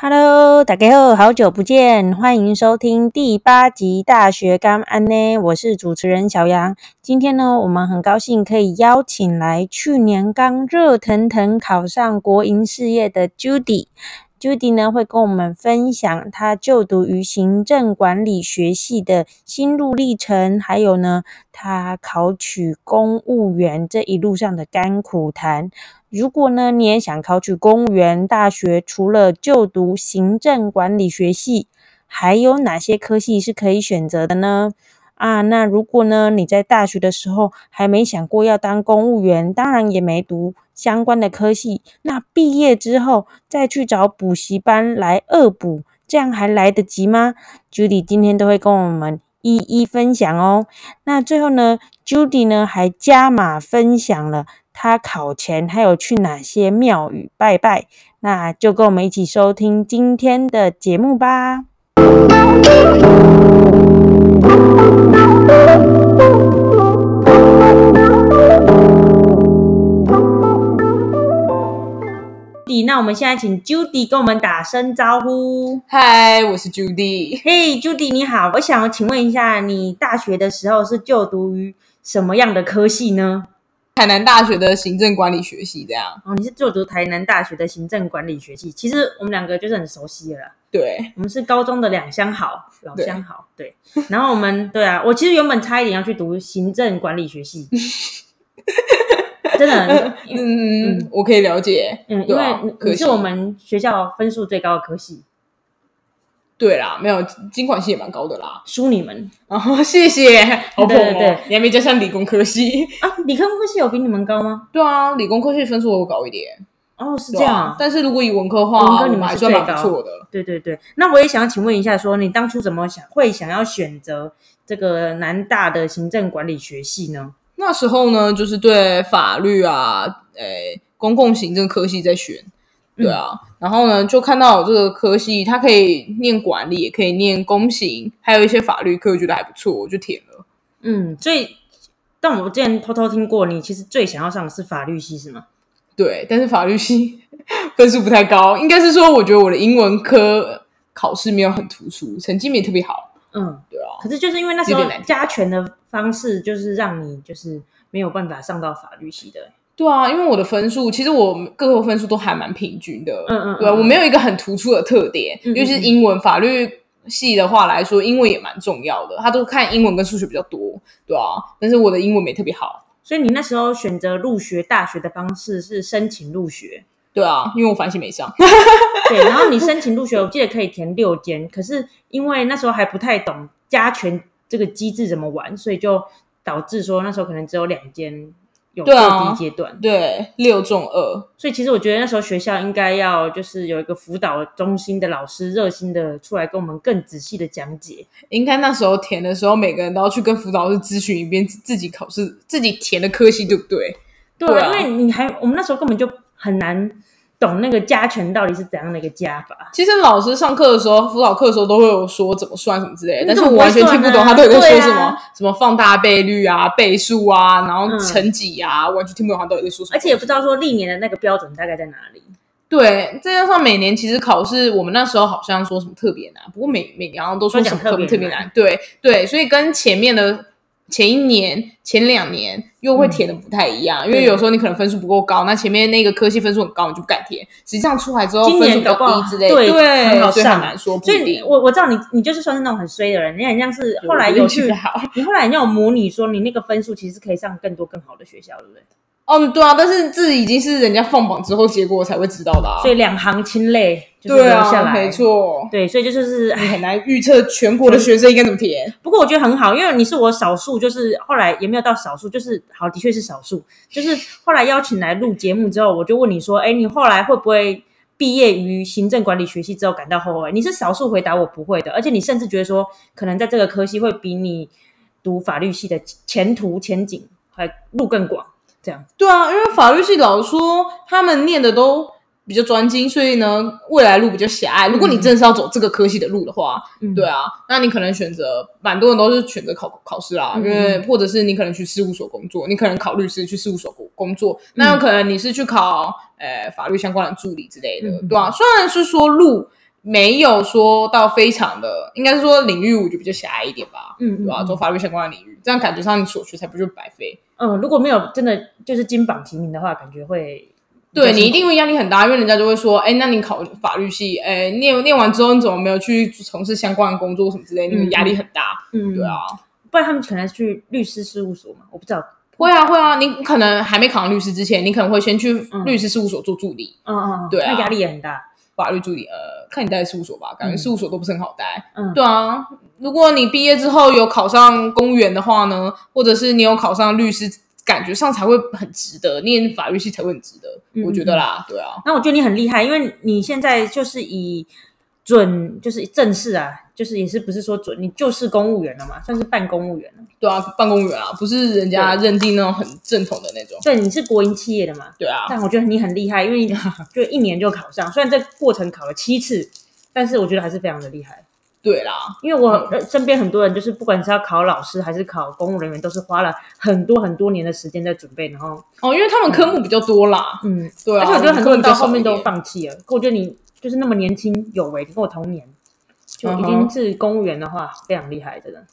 Hello，大家好，好久不见，欢迎收听第八集《大学刚安呢》，我是主持人小杨。今天呢，我们很高兴可以邀请来去年刚热腾腾考上国营事业的 Judy。Judy 呢会跟我们分享她就读于行政管理学系的心路历程，还有呢，她考取公务员这一路上的甘苦谈。如果呢，你也想考取公务员，大学除了就读行政管理学系，还有哪些科系是可以选择的呢？啊，那如果呢，你在大学的时候还没想过要当公务员，当然也没读相关的科系，那毕业之后再去找补习班来恶补，这样还来得及吗？Judy 今天都会跟我们一一分享哦。那最后呢，Judy 呢还加码分享了。他考前还有去哪些庙宇拜拜？那就跟我们一起收听今天的节目吧。那我们现在请 Judy 跟我们打声招呼。嗨，我是 Judy。嘿，Judy 你好，我想请问一下，你大学的时候是就读于什么样的科系呢？台南大学的行政管理学系这样。哦，你是就读台南大学的行政管理学系，其实我们两个就是很熟悉了啦。对，我们是高中的两相好，老相好。对，然后我们对啊，我其实原本差一点要去读行政管理学系，真的，嗯，我可以了解，嗯，因为你是我们学校分数最高的科系。对啦，没有金管系也蛮高的啦，输你们。然后谢谢，好捧哦。你还没加上理工科系啊？理工科系有比你们高吗？对啊，理工科系分数会高一点。哦，是这样。但是如果以文科话，文科你们还算蛮不错的。对对对。那我也想要请问一下，说你当初怎么想会想要选择这个南大的行政管理学系呢？那时候呢，就是对法律啊，诶，公共行政科系在选。对啊，然后呢，就看到这个科系，它可以念管理，也可以念公行，还有一些法律课，觉得还不错，我就填了。嗯，所以，但我之前偷偷听过，你其实最想要上的是法律系，是吗？对，但是法律系 分数不太高，应该是说，我觉得我的英文科考试没有很突出，成绩没特别好。嗯，对啊。可是就是因为那时候加权的方式，就是让你就是没有办法上到法律系的。对啊，因为我的分数其实我各个分数都还蛮平均的，嗯嗯，对我没有一个很突出的特点，尤其是英文、法律系的话来说，英文也蛮重要的，他都看英文跟数学比较多，对啊，但是我的英文没特别好，所以你那时候选择入学大学的方式是申请入学，对啊，因为我反省没上，对，然后你申请入学，我记得可以填六间，可是因为那时候还不太懂加权这个机制怎么玩，所以就导致说那时候可能只有两间。对啊，第一阶段对六中二，所以其实我觉得那时候学校应该要就是有一个辅导中心的老师热心的出来跟我们更仔细的讲解。应该那时候填的时候，每个人都要去跟辅导老师咨询一遍自己考试自己填的科系对不对？对，因为你还我们那时候根本就很难。懂那个加权到底是怎样的一个加法？其实老师上课的时候，辅导课的时候都会有说怎么算什么之类的，但是我完全听不懂他到底在说什么，什么放大倍率啊、倍数啊，然后乘几啊，完全听不懂他到底在说什么。而且也不知道说历年的那个标准大概在哪里。对，再加上每年其实考试，我们那时候好像说什么特别难，不过每每年好像都说什么特别特别难。对对，所以跟前面的。前一年、前两年又会填的不太一样，因为有时候你可能分数不够高，那前面那个科系分数很高，你就不敢填。实际上出来之后分数比较低之类，对，很好上，难说。所以，我我知道你，你就是算是那种很衰的人，你很像是后来有去，你后来你有模拟说你那个分数其实可以上更多更好的学校，对不对？哦，对啊，但是这已经是人家放榜之后结果才会知道的啊，所以两行清泪就是留下来，没错，对，所以就是你很难预测全国的学生应该怎么填。不过我觉得很好，因为你是我少数，就是后来也没有到少数，就是好，的确是少数，就是后来邀请来录节目之后，我就问你说，哎，你后来会不会毕业于行政管理学系之后感到后悔？你是少数回答我不会的，而且你甚至觉得说，可能在这个科系会比你读法律系的前途前景还路更广。这样对啊，因为法律系老说他们念的都比较专精，所以呢未来路比较狭隘。如果你真的是要走这个科系的路的话，对啊，那你可能选择蛮多人都是选择考考试啦，因为或者是你可能去事务所工作，你可能考律师去事务所工工作，那有可能你是去考呃法律相关的助理之类的，对啊。虽然是说路没有说到非常的，应该是说领域我就比较狭隘一点吧，嗯对吧、走法律相关的领域，这样感觉上你所学才不就白费。嗯，如果没有真的就是金榜题名的话，感觉会对你一定会压力很大，因为人家就会说，哎，那你考法律系，哎，念念完之后你怎么没有去从事相关的工作什么之类，你们压力很大。嗯对啊，，不然他们可能去律师事务所嘛，我不知道。会啊会啊，你可能还没考上律师之前，你可能会先去律师事务所做助理，嗯嗯嗯，对啊那压力也很大。法律助理，呃，看你待的事务所吧，感觉嗯事务所都不是很好待。嗯，对啊，如果你毕业之后有考上公务员的话呢，或者是你有考上律师，感觉上才会很值得，念法律系才会很值得，嗯我觉得啦，对啊，那我觉得你很厉害，因为你现在就是以准就是正式啊，就是也是不是说准，你就是公务员了嘛，算是半公务员了。对啊，半公务员啊，不是人家认定那种很正统的那种，对，你是国营企业的嘛，对啊，但我觉得你很厉害，因为你就一年就考上，虽然这过程考了七次，但是我觉得还是非常的厉害。对啦，因为我呃身边很多人就是不管是要考老师还是考公务人员，都是花了很多很多年的时间在准备，然后哦，因为他们科目比较多啦，嗯，对啊，而且我觉得很多人到后面都放弃了。可我觉得你就是那么年轻有为，跟我同年，就已经是公务员的话，非常厉害，真的。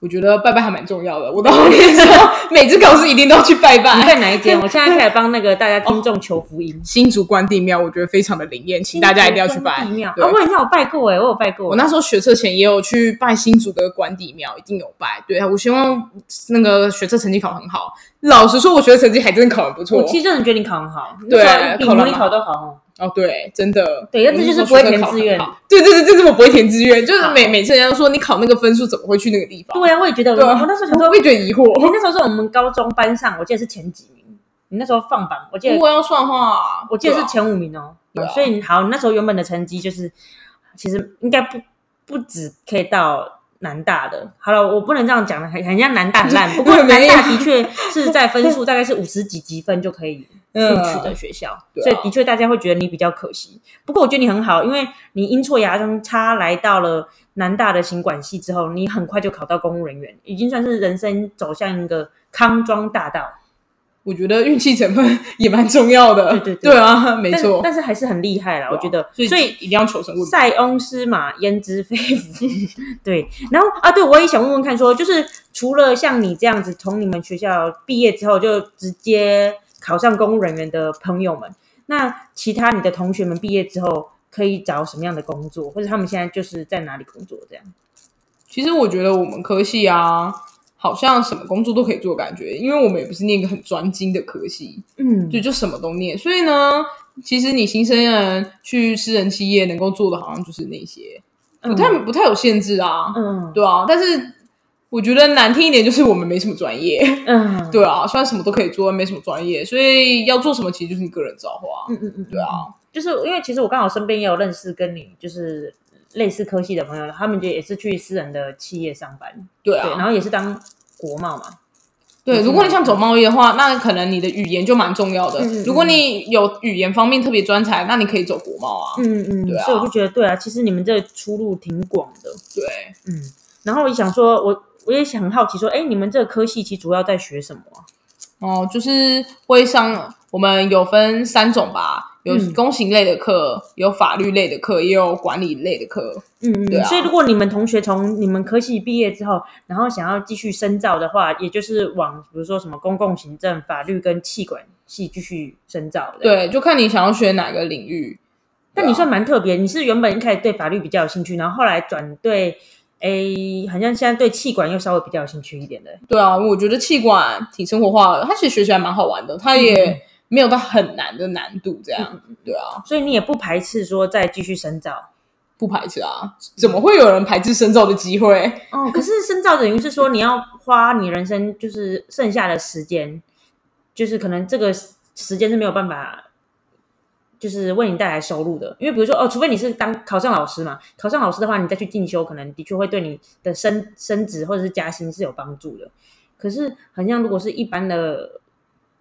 我觉得拜拜还蛮重要的。我到后面的时候，每次考试一定都要去拜拜你拜。在哪一间？我现在开始帮那个大家听众求福音，新竹关帝庙，我觉得非常的灵验，请大家一定要去拜地。庙。对哦，我以前有拜过哎，我有拜过。我那时候学测前也有去拜新竹的关帝庙，一定有拜。对啊，我希望那个学测成绩考很好。老实说，我学测成绩还真的考得不错我。其实真的觉得你考很好，对那时候比模拟考得蛮考都好哦。哦，对，真的。对那这就是不会填志愿对对对，这是我不会填志愿，就是每每次人家说你考那个分数怎么会去那个地方？对啊，我也觉得，我那时候想说我，也觉得疑惑。你那时候是我们高中班上，我记得是前几名。你那时候放榜，我记得如果要算的话，我记得是前五名哦。所以好，你那时候原本的成绩就是，其实应该不不止可以到南大的。好了，我不能这样讲了，很很像南大很烂。不过南大的确是在分数大概是五十几积分就可以 录取的学校，所以的确大家会觉得你比较可惜。不过我觉得你很好，因为你阴错阳差来到了南大的行管系之后，你很快就考到公务人员，已经算是人生走向一个康庄大道。我觉得运气成分也蛮重要的。对对对对啊，没但错。但是还是很厉害啦，我觉得。所以一定要求神问卜。塞翁失马，焉知非福。对，然后啊，对我也想问问看说就是除了像你这样子，从你们学校毕业之后就直接考上公务人员的朋友们，那其他你的同学们毕业之后可以找什么样的工作，或者他们现在就是在哪里工作这样？其实我觉得我们科系啊，好像什么工作都可以做，感觉，因为我们也不是念一个很专精的科系，嗯，就就什么都念。所以呢，其实你新生人去私人企业能够做的，好像就是那些，不太不太有限制啊，嗯对啊。但是我觉得难听一点，就是我们没什么专业，嗯，对啊，虽然什么都可以做，没什么专业，所以要做什么其实就是你个人造化，嗯嗯嗯，对啊。就是因为其实我刚好身边也有认识跟你就是类似科系的朋友，他们就也是去私人的企业上班，对对，然啊，后也是当国贸嘛，对。嗯如果你想走贸易的话，那可能你的语言就蛮重要的。如果你有语言方面特别专才，那你可以走国贸啊。嗯嗯，对啊所以我就觉得对啊，其实你们这出路挺广的，对，嗯。然后我也想说，我我也想很好奇说，哎，你们这个科系其实主要在学什么啊？哦，就是会上我们有分三种吧，有嗯公行类的课，有法律类的课，也有管理类的课。嗯嗯，对啊所以如果你们同学从你们科系毕业之后，然后想要继续深造的话，也就是往比如说什么公共行政、法律跟气管系继续深造的。，对，就看你想要学哪个领域。但你算蛮特别，你是原本一开始对法律比较有兴趣，然后后来转对，诶，好像现在对气管又稍微比较有兴趣一点的。对啊，我觉得气管挺生活化的，它其实学起来蛮好玩的，它嗯也没有到很难的难度，这样。对啊，所以你也不排斥说再继续深造不排斥啊，怎么会有人排斥深造的机会？哦。可是深造等于是说你要花你人生就是剩下的时间，就是可能这个时间是没有办法，就是为你带来收入的。因为比如说哦，除非你是当考上老师嘛，考上老师的话，你再去进修，可能的确会对你的升升职或者是加薪是有帮助的。可是，好像如果是一般的，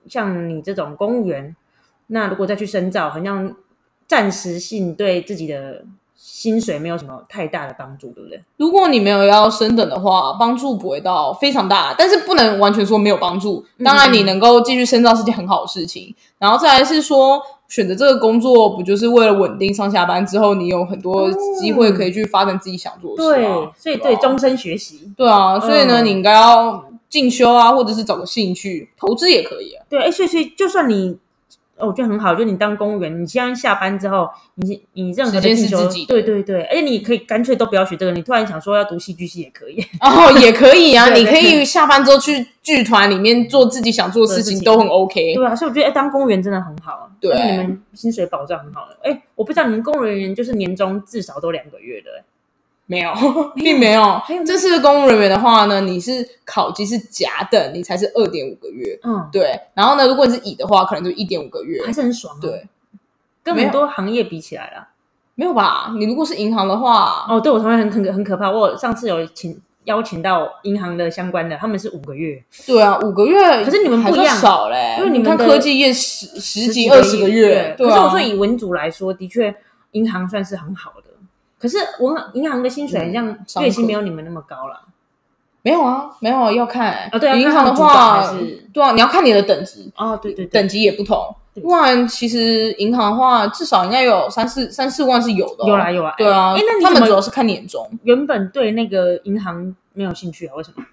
像你这种公务员，那如果再去深造，好像暂时性对自己的薪水没有什么太大的帮助，对不对？如果你没有要升等的话，帮助不会到非常大，但是不能完全说没有帮助。当然，你能够继续深造是件很好的事情。然后再来是说，选择这个工作，不就是为了稳定上下班之后，你有很多机会可以去发展自己想做的事对啊？，所以对啊终身学习，对啊，所以呢，嗯你应该要进修啊，或者是找个兴趣，投资也可以啊。对，哎，所以所以就算你。哦我觉得很好，就你当公务员，你现在下班之后，你你任何的进修自己对对对，而且你可以干脆都不要学这个，你突然想说要读戏剧系也可以，哦，也可以啊，对你可以下班之后去剧团里面做自己想做的事情，都很 OK。对啊，所以我觉得哎，当公务员真的很好啊，对你们薪水保障很好的。哎，我不知道你们公务人员就是年终至少都两个月的，哎没有，并没有。这次公务人员的话呢，你是考级是甲等，你才是二点五个月。嗯，对，然后呢，如果你是乙的话，可能就一点五个月还。是很爽、啊，，对，跟很多行业比起来啦。没有吧？你如果是银行的话，哦，对我同学很很很可怕，我上次有请邀请到银行的相关的，他们是五个月，对啊，五个月，可是你们不一样少嘞，因为你们看科技业十十几二十个月，对啊。可是我说以文组来说，的确银行算是很好的。可是我银行的薪水好像嗯月薪没有你们那么高了。没有啊，没有要看哦对啊银行的话，对啊，你要看你的等级，哦，对对对，等级也不同。对不然其实银行的话，至少应该有三四三四万是有的哦、有啦有啦。对啊，他们主要是看年终。原本对那个银行没有兴趣啊？为什么？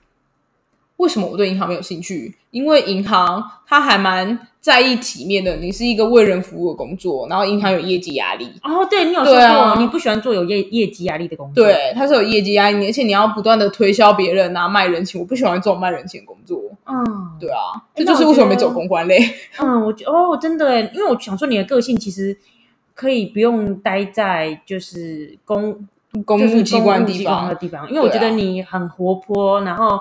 为什么我对银行没有兴趣？因为银行它还蛮在意体面的，你是一个为人服务的工作，然后银行有业绩压力。哦，对你有说过，你不喜欢做有业业绩压力的工作。，对，它是有业绩压力，而且你要不断的推销别人啊，卖人情。我不喜欢这种卖人情的工作。嗯，对啊，哎这就是为什么没走公关类。嗯，我觉哦，真的耶，因为我想说你的个性其实可以不用待在就是公公就是务机关地方的地方，因为我觉得你很活泼，然后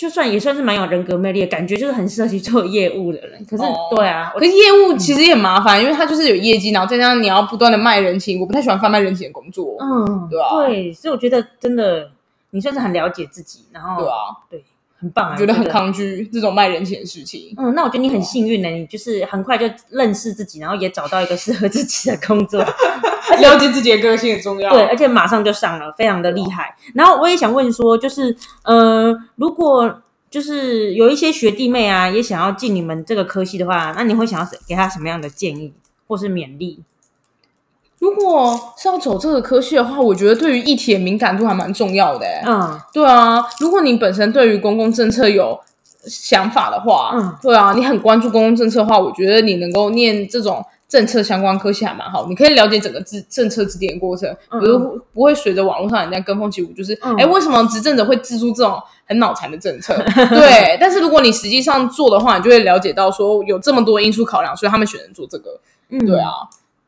就算也算是蛮有人格魅力的感觉，就是很适合去做业务的人。可是，哦对啊，我可是业务其实也很麻烦，因为他就是有业绩，然后再加上你要不断的卖人情，我不太喜欢贩卖人情的工作。嗯，对啊对，所以我觉得真的你算是很了解自己，然后对啊，对，很棒啊，我觉得很抗拒这种卖人情的事情。嗯，那我觉得你很幸运呢，你就是很快就认识自己，然后也找到一个适合自己的工作，了解自己的个性很重要。对，而且马上就上了，非常的厉害。然后我也想问说，就是呃，如果就是有一些学弟妹啊，也想要进你们这个科系的话，那你会想要给他什么样的建议或是勉励？如果是要走这个科系的话，我觉得对于议题的敏感度还蛮重要的、欸。嗯。对啊，如果你本身对于公共政策有想法的话，嗯，对啊，你很关注公共政策的话，我觉得你能够念这种政策相关科系还蛮好，你可以了解整个制政策制定的过程，嗯。不是不会随着网络上人家跟风起舞，就是哎、嗯。诶为什么执政者会制出这种很脑残的政策？对，但是如果你实际上做的话，你就会了解到说有这么多因素考量，所以他们选择做这个。嗯，对啊，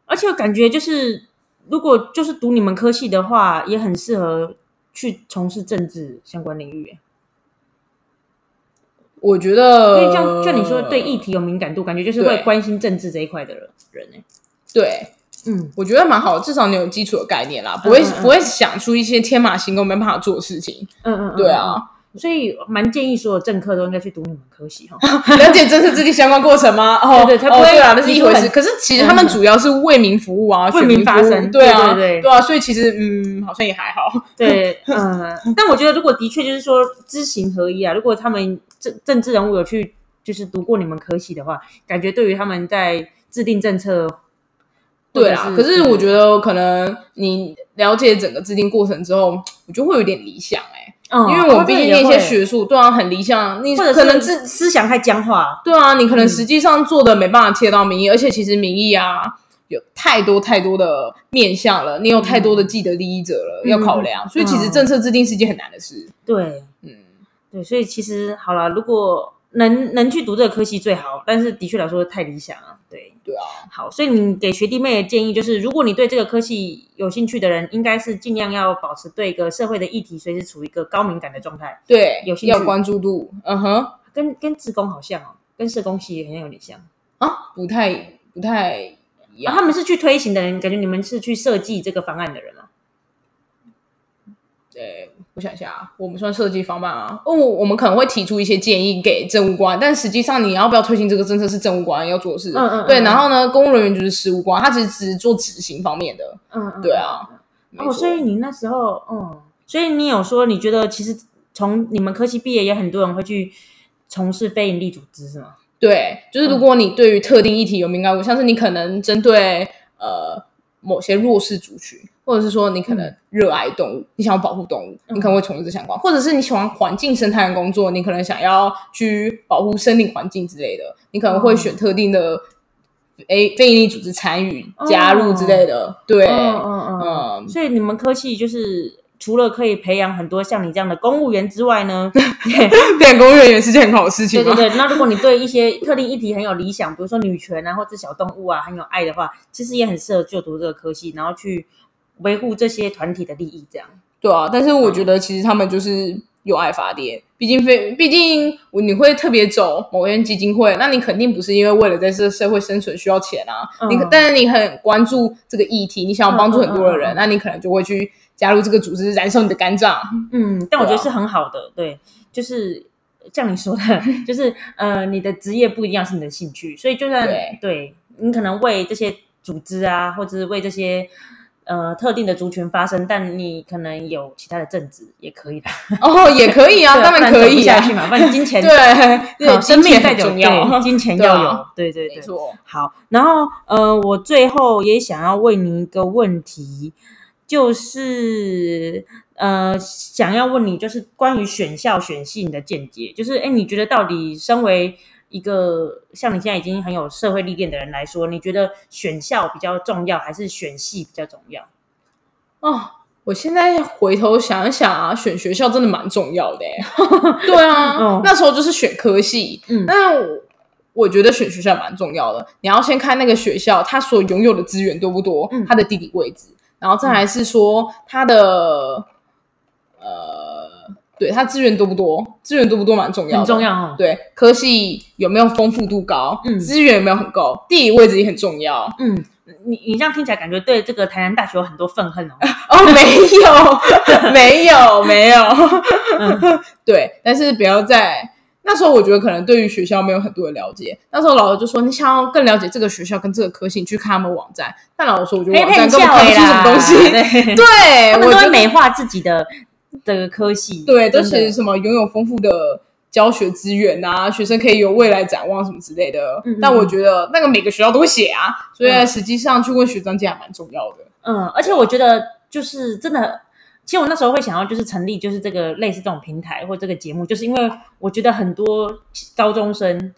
而且我感觉就是，如果就是读你们科系的话，也很适合去从事政治相关领域。我觉得，因为像就你说对议题有敏感度，感觉就是会关心政治这一块的人人呢。对，嗯，我觉得蛮好的，至少你有基础的概念啦，不会、嗯嗯嗯不会想出一些天马行空没办法做的事情。嗯嗯，嗯对啊，所以蛮建议所有政客都应该去读你们科系哈。了解政策制定相关过程吗？哦，对他不会啊，那是一回事。可是其实他们主要是为民服务啊，为民发声对啊，对对对啊，所以其实嗯，好像也还好。对，嗯，但我觉得如果的确就是说知行合一啊，如果他们政政治人物有去就是读过你们科系的话，感觉对于他们在制定政策，对啊，可是我得，觉得可能你了解整个制定过程之后，我觉得会有点理想哎、嗯因为我们毕竟那些这个也会。学术，对啊，很理想，你或者可能是思想太僵化，对啊，你可能嗯。实际上做的没办法切到民意，而且其实民意啊有太多太多的面向了，你有太多的既得利益者了、嗯。要考量，所以其实政策制定是一件很难的事。对。嗯，对，所以其实好了，如果能能去读这个科系最好，但是的确来说太理想了，对。对啊，好，所以你给学弟妹的建议就是，如果你对这个科系有兴趣的人，应该是尽量要保持对一个社会的议题随时处于一个高敏感的状态，对，有兴趣要关注度，嗯哼，跟跟自工好像哦，跟社工系也很有点像。啊，不太不太一样。啊，他们是去推行的人，感觉你们是去设计这个方案的人啊。呃，我想一下啊，我们算设计方案啊。哦，我们可能会提出一些建议给政务官，但实际上你要不要推行这个政策是政务官要做的事。对，嗯嗯对然后呢，公务人员就是事务官，他其实只是做执行方面的。嗯嗯，对啊，哦，所以你那时候，嗯，所以你有说，你觉得其实从你们科系毕业，也很多人会去从事非营利组织，是吗？对，就是如果你对于特定议题有敏感度，像是你可能针对呃某些弱势族群，或者是说你可能热爱动物，你想要保护动物，你可能会从事这相关，或者是你喜欢环境生态的工作，你可能想要去保护森林环境之类的，你可能会选特定的。非非营利组织参与加入之类的，对，嗯嗯嗯，所以你们科系就是除了可以培养很多像你这样的公务员之外呢，变公务员也是件很好的事情。对对对，那如果你对一些特定议题很有理想，比如说女权啊，或者小动物啊，很有爱的话，其实也很适合就读这个科系，然后去维护这些团体的利益，这样。对啊，但是我觉得其实他们就是有爱发电，毕竟非毕竟你会特别走某些基金会，那你肯定不是因为为了在这社会生存需要钱啊，你但是你很关注这个议题，你想要帮助很多的人，那你可能就会去加入这个组织，燃烧你的肝脏。嗯，但我觉得是很好的，对，就是像你说的，就是呃，你的职业不一定要是你的兴趣，所以就算对你可能为这些组织啊，或者是为这些。呃，特定的族群发生，但你可能有其他的政治也可以的 哦，也可以啊，当然可以下去嘛，反正金钱 对，生命最重要，金钱要 有，对对对，没错。好，然后呃，我最后也想要问你一个问题，就是呃，想要问你就是关于选校选系的见解，就是哎，你觉得到底身为一个像你现在已经很有社会历练的人来说，你觉得选校比较重要，还是选系比较重要？哦，我现在回头想一想啊，选学校真的蛮重要的。对啊，那时候就是选科系。嗯，那我觉得选学校蛮重要的。你要先看那个学校，它所拥有的资源多不多，它的地理位置，然后再来是说它的呃。对它资源多不多？资源多不多蛮重要，很重要哦。对，科系有没有丰富度高？嗯，资源有没有很够？地理位置也很重要。嗯，你你这样听起来感觉对这个台南大学有很多愤恨哦。哦，没有，没有，没有。对，但是不要在那时候，我觉得可能对于学校没有很多的了解。那时候老师就说，你想要更了解这个学校跟这个科系，你去看他们网站。但老师说，我觉得网站根本看不出什么东西。对，他们都会美化自己的。这个科系对，都是什么拥有丰富的教学资源啊，学生可以有未来展望什么之类的。但我觉得那个每个学校都会写啊，所以实际上去问学长姐还蛮重要的。嗯，而且我觉得就是真的，其实我那时候会想要就是成立就是这个类似这种平台或这个节目，就是因为我觉得很多高中生。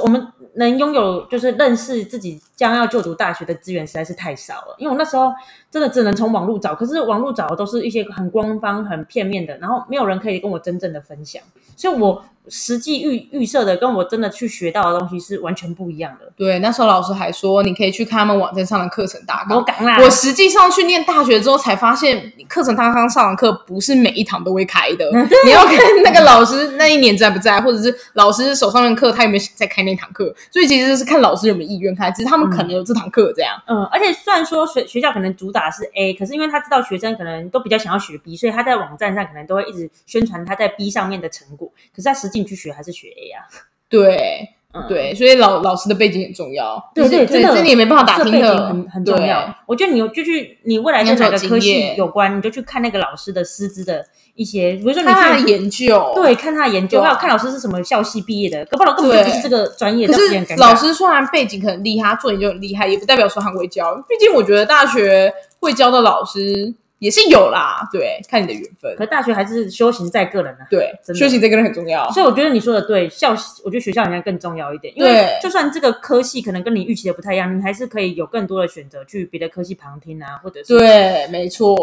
我们能拥有就是认识自己将要就读大学的资源实在是太少了，因为我那时候真的只能从网络找，可是网络找的都是一些很官方、很片面的，然后没有人可以跟我真正的分享，所以我。实际预预设的跟我真的去学到的东西是完全不一样的。对，那时候老师还说你可以去看他们网站上的课程大纲。我敢啦！我实际上去念大学之后才发现，课程大纲上的课不是每一堂都会开的。你要看那个老师那一年在不在，或者是老师手上的课他有没有在开那堂课。所以其实是看老师有没有意愿开，只是他们可能有这堂课这样。嗯，而且虽然说学学校可能主打是 A，可是因为他知道学生可能都比较想要学 B，所以他在网站上可能都会一直宣传他在 B 上面的成果。可是他实际去学还是学。A 啊，对，对，所以老老师的背景很重要，对对，真的你也没办法打听的，很很重要。我觉得你就去你未来跟哪个科系有关，你就去看那个老师的师资的一些，比如说你看他的研究，对，看他的研究，还有看老师是什么校系毕业的，可不老根本就不是这个专业。可是老师虽然背景很厉害，做研究很厉害，也不代表说他会教。毕竟我觉得大学会教的老师。也是有啦，对，看你的缘分。可大学还是修行在个人啊，对，修行在个人很重要。所以我觉得你说的对，校，我觉得学校应该更重要一点，因为就算这个科系可能跟你预期的不太一样，你还是可以有更多的选择去别的科系旁听啊，或者是对，没错，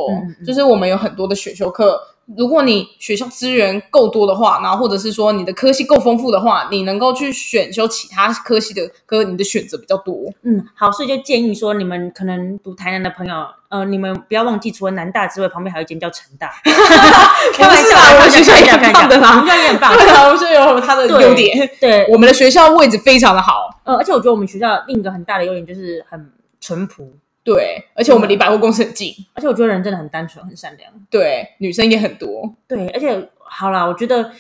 就是我们有很多的选修课。如果你学校资源够多的话，然后或者是说你的科系够丰富的话，你能够去选修其他科系的科，你的选择比较多。嗯，好，所以就建议说，你们可能读台南的朋友，呃，你们不要忘记，除了南大之外，旁边还有一间叫成大。开玩笑，我们学校也很棒的啦，我们学校也很棒。对啊，我们学校有它的优点。对，我们的学校位置非常的好。呃，而且我觉得我们学校另一个很大的优点就是很淳朴。对，而且我们离百货公司很近，而且我觉得人真的很单纯、很善良。对，女生也很多。对，而且好啦，我觉得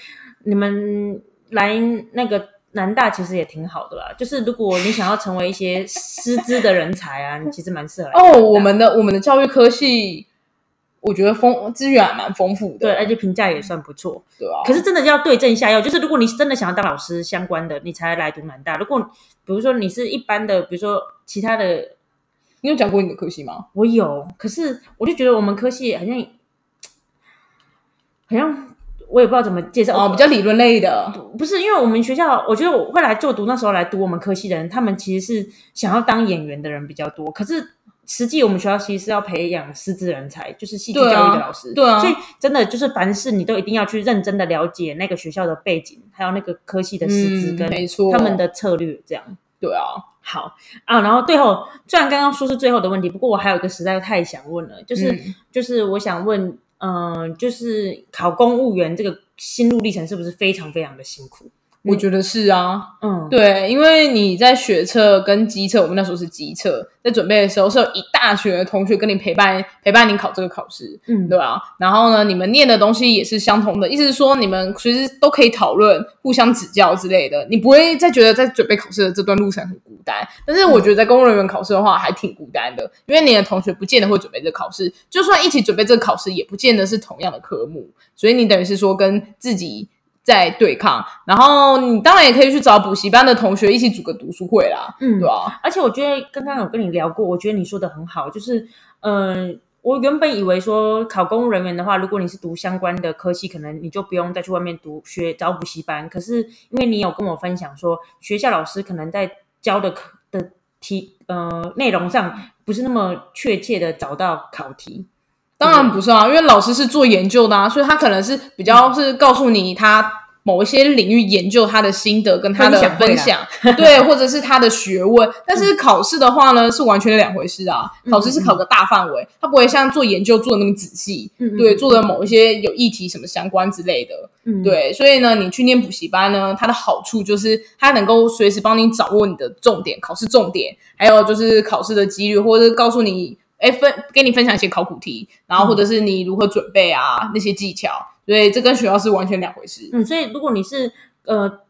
你们来那个南大其实也挺好的啦。就是如果你想要成为一些师资的人才啊，你其实蛮适合。哦，我们的我们的教育科系我觉得丰资源还蛮丰富的，对，而且评价也算不错。对啊。可是真的要对症下药，就是如果你真的想要当老师相关的，你才来读南大。如果比如说你是一般的，比如说其他的，你有讲过你的科系吗？我有，可是我就觉得我们科系好像好像。我也不知道怎么介绍哦，比较理论类的，不是因为我们学校，我觉得我会来就读那时候来读我们科系的人，他们其实是想要当演员的人比较多。可是实际我们学校其实是要培养师资人才，就是戏剧教育的老师。对啊，所以真的就是凡事你都一定要去认真的了解那个学校的背景，还有那个科系的师资跟他们的策略这样。对啊，好啊，然后最后虽然刚刚说是最后的问题，不过我还有一个实在太想问了，就是就是我想问。嗯，就是考公务员这个心路历程是不是非常非常的辛苦？我觉得是啊，嗯，对，因为你在学测跟机测，我们那时候是机测，在准备的时候是有一大群的同学跟你陪伴陪伴你考这个考试，嗯，对吧？然后呢，你们念的东西也是相同的，意思是说你们随时都可以讨论、互相指教之类的，你不会再觉得在准备考试的这段路程很孤单。但是我觉得在公务人员考试的话还挺孤单的，因为你的同学不见得会准备这考试，就算一起准备这个考试，也不见得是同样的科目，所以你等于是说跟自己。在对抗，然后你当然也可以去找补习班的同学一起组个读书会啦，嗯，对啊？而且我觉得刚刚有跟你聊过，我觉得你说的很好，就是，嗯，我原本以为说考公务人员的话，如果你是读相关的科系，可能你就不用再去外面读学找补习班。可是因为你有跟我分享说，学校老师可能在教的课的题，呃，内容上不是那么确切的找到考题。当然不是啊，因为老师是做研究的啊，所以他可能是比较是告诉你他某一些领域研究他的心得跟他的分享，对，或者是他的学问。但是考试的话呢，是完全两回事啊。考试是考个大范围，他不会像做研究做的那么仔细，对，做的某一些有议题什么相关之类的，对。所以呢，你去念补习班呢，它的好处就是它能够随时帮你掌握你的重点，考试重点，还有就是考试的几率，或者是告诉你。哎，分给你分享一些考古题，然后或者是你如何准备啊那些技巧，所以这跟学校是完全两回事。嗯，所以如果你是呃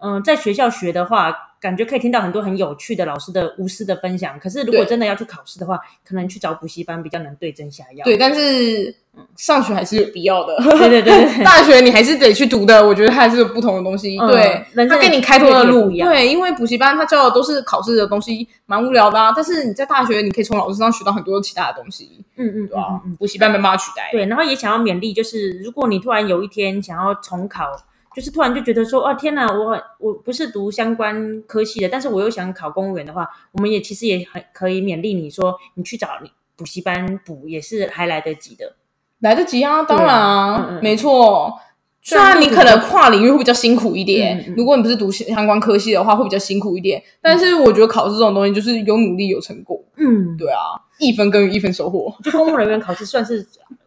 嗯在学校学的话，感觉可以听到很多很有趣的老师的无私的分享。可是如果真的要去考试的话，可能去找补习班比较能对症下药。对，但是。上学还是有必要的，对对对，大学你还是得去读的。我觉得还是有不同的东西，对，他给你开拓的路，对，因为补习班他教的都是考试的东西，蛮无聊的啊。但是你在大学，你可以从老师上学到很多其他的东西，嗯嗯，对吧？补习班没办法取代。对，然后也想要勉励，就是如果你突然有一天想要重考，就是突然就觉得说，哦天哪，我我不是读相关科系的，但是我又想考公务员的话，我们也其实也很可以勉励你说，你去找你补习班补也是还来得及的。来得及啊，当然啊，没错。虽然你可能跨领域会比较辛苦一点，如果你不是读相关科系的话，会比较辛苦一点。但是我觉得考试这种东西就是有努力有成果。嗯，对啊，一分耕耘一分收获。就公务人员考试算是，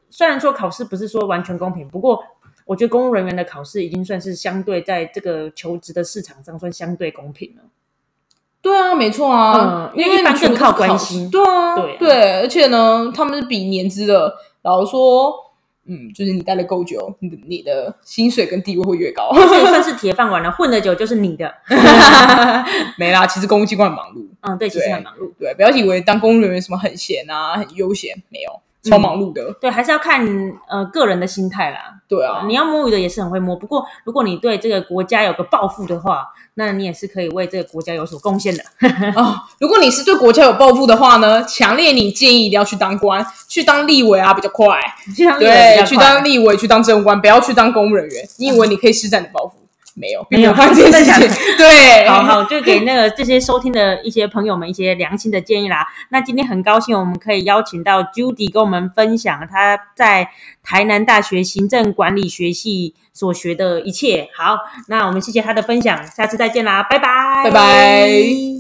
虽然说考试不是说完全公平，不过我觉得公务人员的考试已经算是相对在这个求职的市场上算相对公平了。对啊，没错啊，因为一般更靠关系。对啊，对对，而且呢，他们是比年资的。老实说，嗯，就是你待的够久，你的你的薪水跟地位会越高，所以算是 铁饭碗了。混的久就是你的 没啦。其实公务机关很忙碌，嗯，对，其实很忙碌。对，不要以为当公务人员什么很闲啊，很悠闲，没有。超忙碌的，对，还是要看呃个人的心态啦。对啊，你要摸鱼的也是很会摸。不过，如果你对这个国家有个抱负的话，那你也是可以为这个国家有所贡献的 哦。如果你是对国家有抱负的话呢，强烈你建议一定要去当官，去当立委啊比较快。对，去当立委，去当政务官，不要去当公务人员。你以为你可以施展你的抱负？没有，没有发这件事情。对，好好，就给那个这些收听的一些朋友们一些良心的建议啦。那今天很高兴，我们可以邀请到 Judy 跟我们分享他在台南大学行政管理学系所学的一切。好，那我们谢谢他的分享，下次再见啦，拜拜，拜拜。